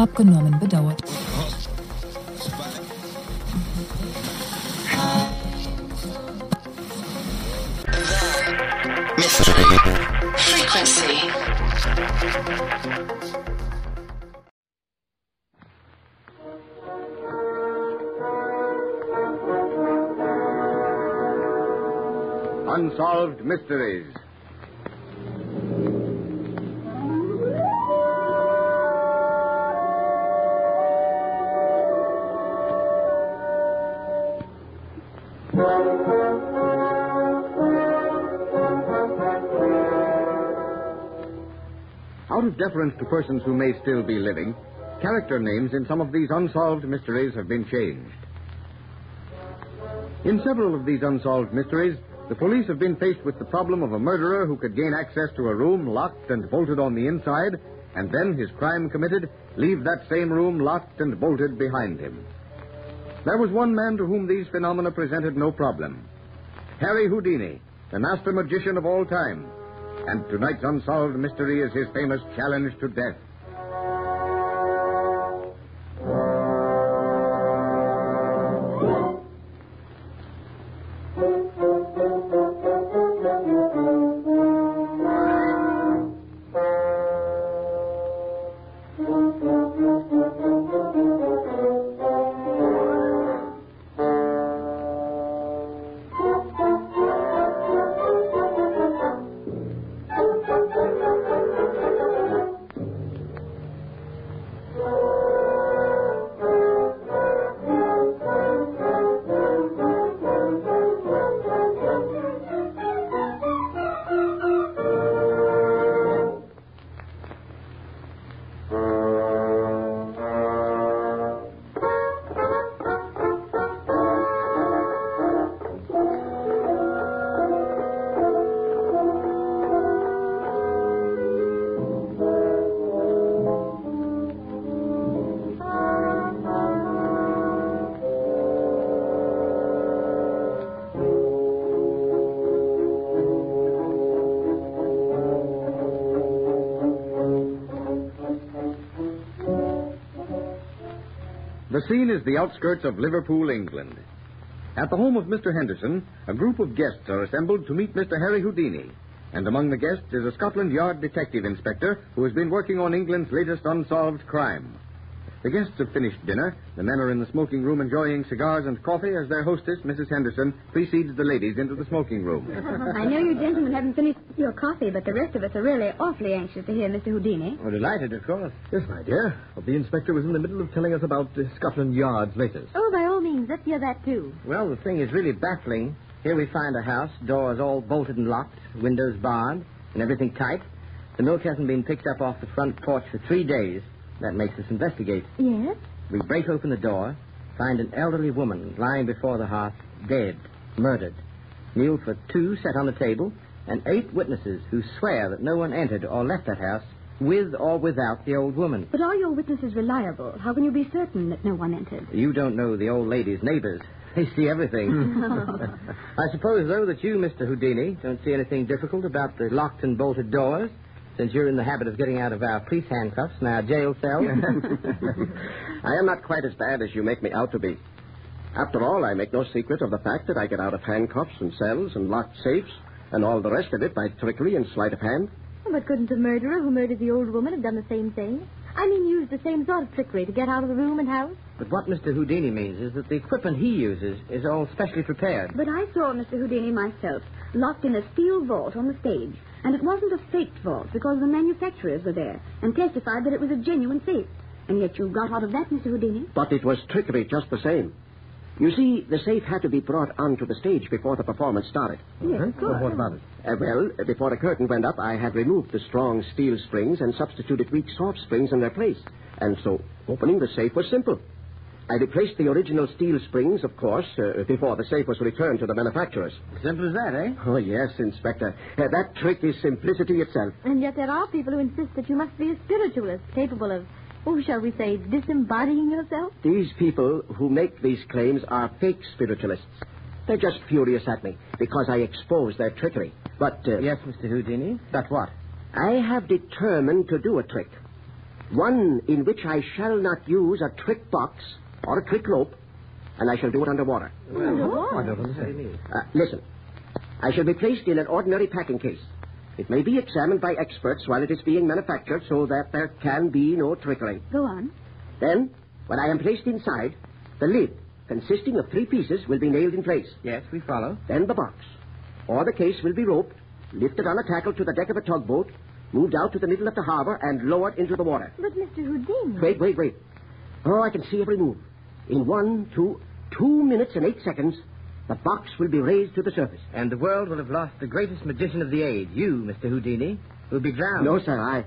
Abgenommen bedauert. Frequency. Unsolved Mysteries. Deference to persons who may still be living, character names in some of these unsolved mysteries have been changed. In several of these unsolved mysteries, the police have been faced with the problem of a murderer who could gain access to a room locked and bolted on the inside, and then, his crime committed, leave that same room locked and bolted behind him. There was one man to whom these phenomena presented no problem Harry Houdini, the master magician of all time. And tonight's unsolved mystery is his famous challenge to death. The scene is the outskirts of Liverpool, England. At the home of Mr. Henderson, a group of guests are assembled to meet Mr. Harry Houdini. And among the guests is a Scotland Yard detective inspector who has been working on England's latest unsolved crime. The guests have finished dinner. The men are in the smoking room enjoying cigars and coffee as their hostess, Mrs. Henderson, precedes the ladies into the smoking room. I know you gentlemen haven't finished your coffee, but the rest of us are really awfully anxious to hear Mr. Houdini. Oh, delighted, of course. Yes, my dear. Well, the inspector was in the middle of telling us about uh, Scotland Yard's latest. Oh, by all means, let's hear that too. Well, the thing is really baffling. Here we find a house, doors all bolted and locked, windows barred, and everything tight. The milk hasn't been picked up off the front porch for three days. That makes us investigate. Yes? We break open the door, find an elderly woman lying before the hearth, dead, murdered. Meal for two set on the table, and eight witnesses who swear that no one entered or left that house with or without the old woman. But are your witnesses reliable? How can you be certain that no one entered? You don't know the old lady's neighbors. They see everything. I suppose, though, that you, Mr. Houdini, don't see anything difficult about the locked and bolted doors, since you're in the habit of getting out of our police handcuffs and our jail cells. I am not quite as bad as you make me out to be. After all, I make no secret of the fact that I get out of handcuffs and cells and locked safes and all the rest of it by trickery and sleight of hand. But couldn't the murderer who murdered the old woman have done the same thing? I mean, used the same sort of trickery to get out of the room and house? but what Mr. Houdini means is that the equipment he uses is all specially prepared. But I saw Mr. Houdini myself, locked in a steel vault on the stage. And it wasn't a faked vault because the manufacturers were there and testified that it was a genuine safe. And yet you got out of that, Mr. Houdini? But it was trickery just the same. You see, the safe had to be brought onto the stage before the performance started. Yes, of course. Well, what about it? Uh, well, before the curtain went up, I had removed the strong steel springs and substituted weak soft springs in their place. And so, opening the safe was simple. I replaced the original steel springs, of course, uh, before the safe was returned to the manufacturers. Simple as that, eh? Oh, yes, Inspector. Uh, that trick is simplicity itself. And yet there are people who insist that you must be a spiritualist, capable of, oh, shall we say, disembodying yourself? These people who make these claims are fake spiritualists. They're just furious at me because I expose their trickery. But uh, Yes, Mr. Houdini. But what? I have determined to do a trick. One in which I shall not use a trick box or a trick rope, and I shall do it underwater. I don't understand. Uh, listen. I shall be placed in an ordinary packing case. It may be examined by experts while it is being manufactured so that there can be no trickery. Go on. Then, when I am placed inside, the lid, consisting of three pieces, will be nailed in place. Yes, we follow. Then the box, or the case, will be roped, lifted on a tackle to the deck of a tugboat, moved out to the middle of the harbor, and lowered into the water. But, Mr. Houdini. Wait, wait, wait. Oh, I can see every move. In one, two, two minutes and eight seconds, the box will be raised to the surface. And the world will have lost the greatest magician of the age, you, Mr. Houdini, who'll be drowned. No, sir, I.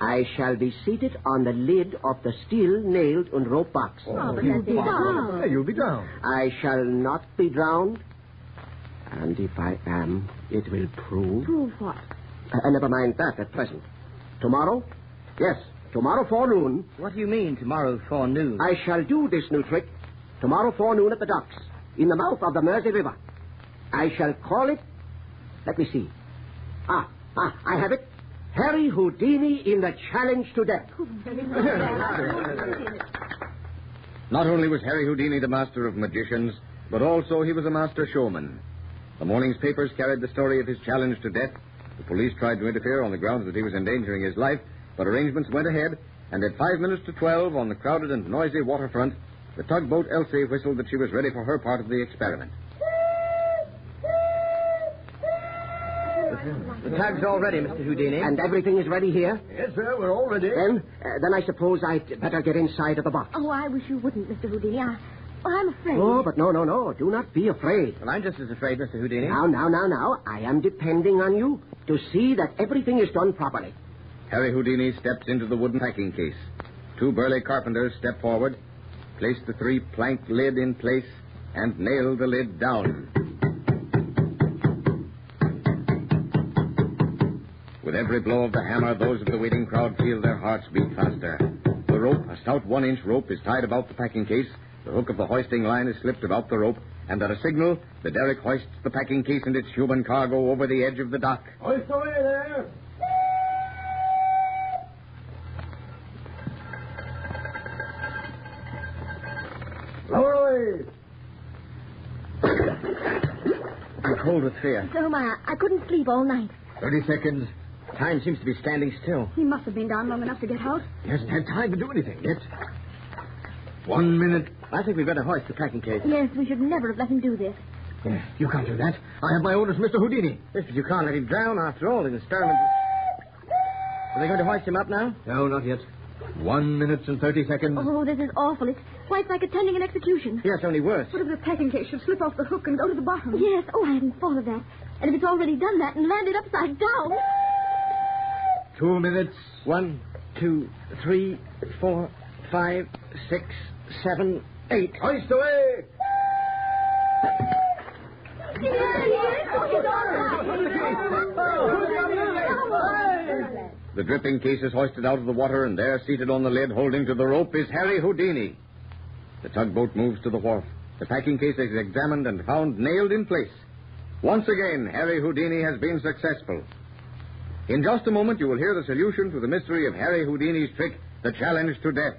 I shall be seated on the lid of the steel nailed and rope box. Oh, but that's bizarre. Hey, you'll be drowned. I shall not be drowned. And if I am, it will prove. Prove what? Uh, never mind that at present. Tomorrow? Yes, tomorrow forenoon, What do you mean tomorrow forenoon? I shall do this new trick. Tomorrow forenoon at the docks, in the mouth of the Mersey River. I shall call it. Let me see. Ah, ah, I have it. Harry Houdini in the challenge to death. Not only was Harry Houdini the master of magicians, but also he was a master showman. The morning's papers carried the story of his challenge to death. The police tried to interfere on the grounds that he was endangering his life, but arrangements went ahead, and at five minutes to twelve on the crowded and noisy waterfront, the tugboat Elsie whistled that she was ready for her part of the experiment. The tug's all ready, Mr. Houdini. And everything is ready here? Yes, sir, we're all ready. Then, uh, then I suppose I'd better get inside of the box. Oh, I wish you wouldn't, Mr. Houdini. I, well, I'm afraid. Oh, but no, no, no. Do not be afraid. Well, I'm just as afraid, Mr. Houdini. Now, now, now, now. I am depending on you to see that everything is done properly. Harry Houdini steps into the wooden packing case. Two burly carpenters step forward, place the three plank lid in place, and nail the lid down. With every blow of the hammer, those of the waiting crowd feel their hearts beat faster. The rope, a stout one inch rope, is tied about the packing case. The hook of the hoisting line is slipped about the rope, and at a signal, the derrick hoists the packing case and its human cargo over the edge of the dock. Hoist away there. Cold with fear. So am I. I couldn't sleep all night. Thirty seconds. Time seems to be standing still. He must have been down long enough to get out. He hasn't had time to do anything yet. One minute. I think we'd better hoist the packing case. Yes, we should never have let him do this. Yeah, you can't do that. I have my orders, Mr. Houdini. Yes, but you can't let him drown after all. The experiment. Are they going to hoist him up now? No, not yet. One minute and thirty seconds. Oh, this is awful. It's why it's like attending an execution. Yes, only worse. What if the packing case should slip off the hook and go to the bottom? Yes. Oh, I hadn't thought of that. And if it's already done that and landed upside down. Two minutes. One, two, three, four, five, six, seven, eight. Hoist away. The dripping case is hoisted out of the water, and there, seated on the lid, holding to the rope, is Harry Houdini. The tugboat moves to the wharf. The packing case is examined and found nailed in place. Once again, Harry Houdini has been successful. In just a moment, you will hear the solution to the mystery of Harry Houdini's trick, the challenge to death.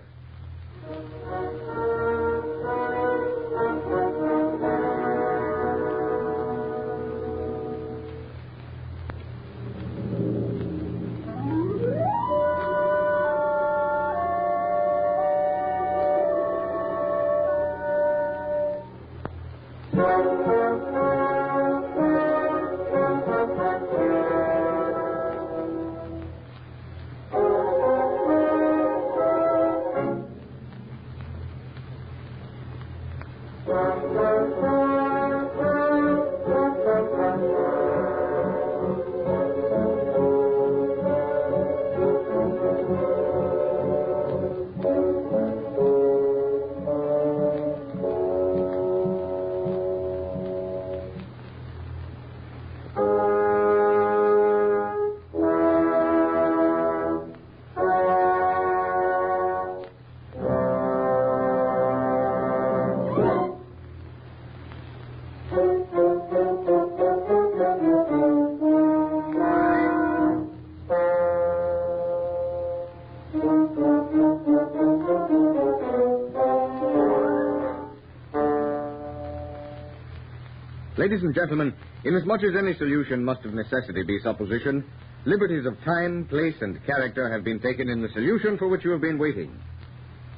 Ladies and gentlemen, inasmuch as any solution must of necessity be supposition, liberties of time, place, and character have been taken in the solution for which you have been waiting.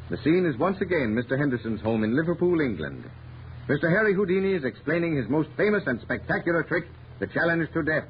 The scene is once again Mr. Henderson's home in Liverpool, England. Mr. Harry Houdini is explaining his most famous and spectacular trick, the challenge to death.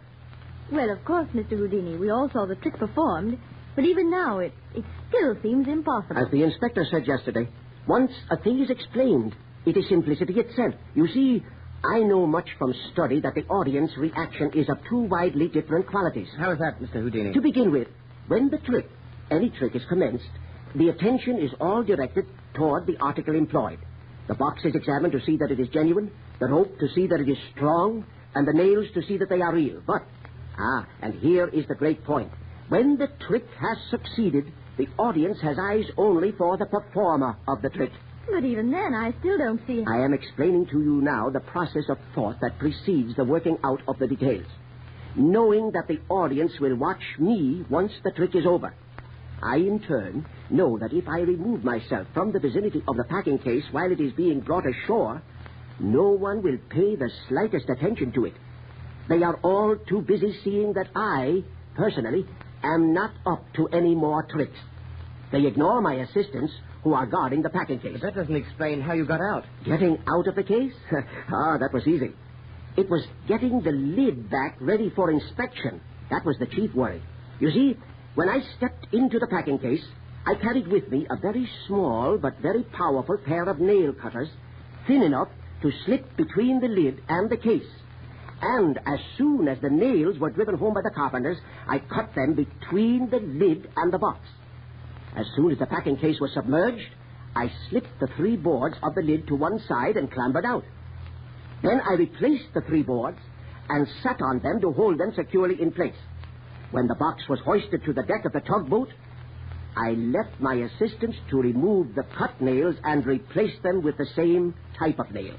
Well, of course, Mr. Houdini, we all saw the trick performed, but even now it, it still seems impossible. As the inspector said yesterday, once a thing is explained, it is simplicity itself. You see, I know much from study that the audience reaction is of two widely different qualities. How is that, Mr. Houdini? To begin with, when the trick, any trick, is commenced, the attention is all directed toward the article employed. The box is examined to see that it is genuine, the rope to see that it is strong, and the nails to see that they are real. But, ah, and here is the great point. When the trick has succeeded, the audience has eyes only for the performer of the trick. But even then, I still don't see. I am explaining to you now the process of thought that precedes the working out of the details. Knowing that the audience will watch me once the trick is over. I, in turn, know that if I remove myself from the vicinity of the packing case while it is being brought ashore, no one will pay the slightest attention to it. They are all too busy seeing that I, personally, am not up to any more tricks. They ignore my assistants who are guarding the packing case. But that doesn't explain how you got out. Getting out of the case? ah, that was easy. It was getting the lid back ready for inspection. That was the chief worry. You see, when I stepped into the packing case, I carried with me a very small but very powerful pair of nail cutters, thin enough to slip between the lid and the case. And as soon as the nails were driven home by the carpenters, I cut them between the lid and the box. As soon as the packing case was submerged, I slipped the three boards of the lid to one side and clambered out. Then I replaced the three boards and sat on them to hold them securely in place. When the box was hoisted to the deck of the tugboat, I left my assistants to remove the cut nails and replace them with the same type of nail.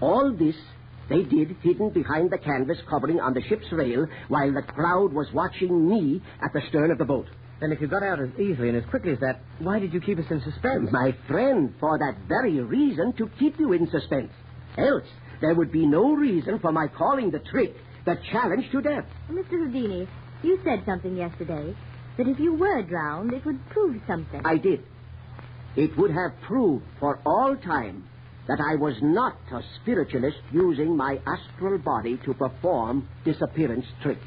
All this they did hidden behind the canvas covering on the ship's rail while the crowd was watching me at the stern of the boat. Then if you got out as easily and as quickly as that, why did you keep us in suspense? My friend, for that very reason, to keep you in suspense. Else, there would be no reason for my calling the trick the challenge to death. Mr. Houdini, you said something yesterday that if you were drowned, it would prove something. I did. It would have proved for all time that I was not a spiritualist using my astral body to perform disappearance tricks.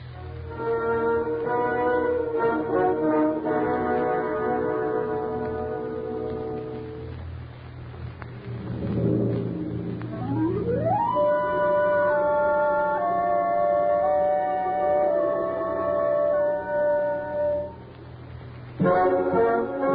Thank you.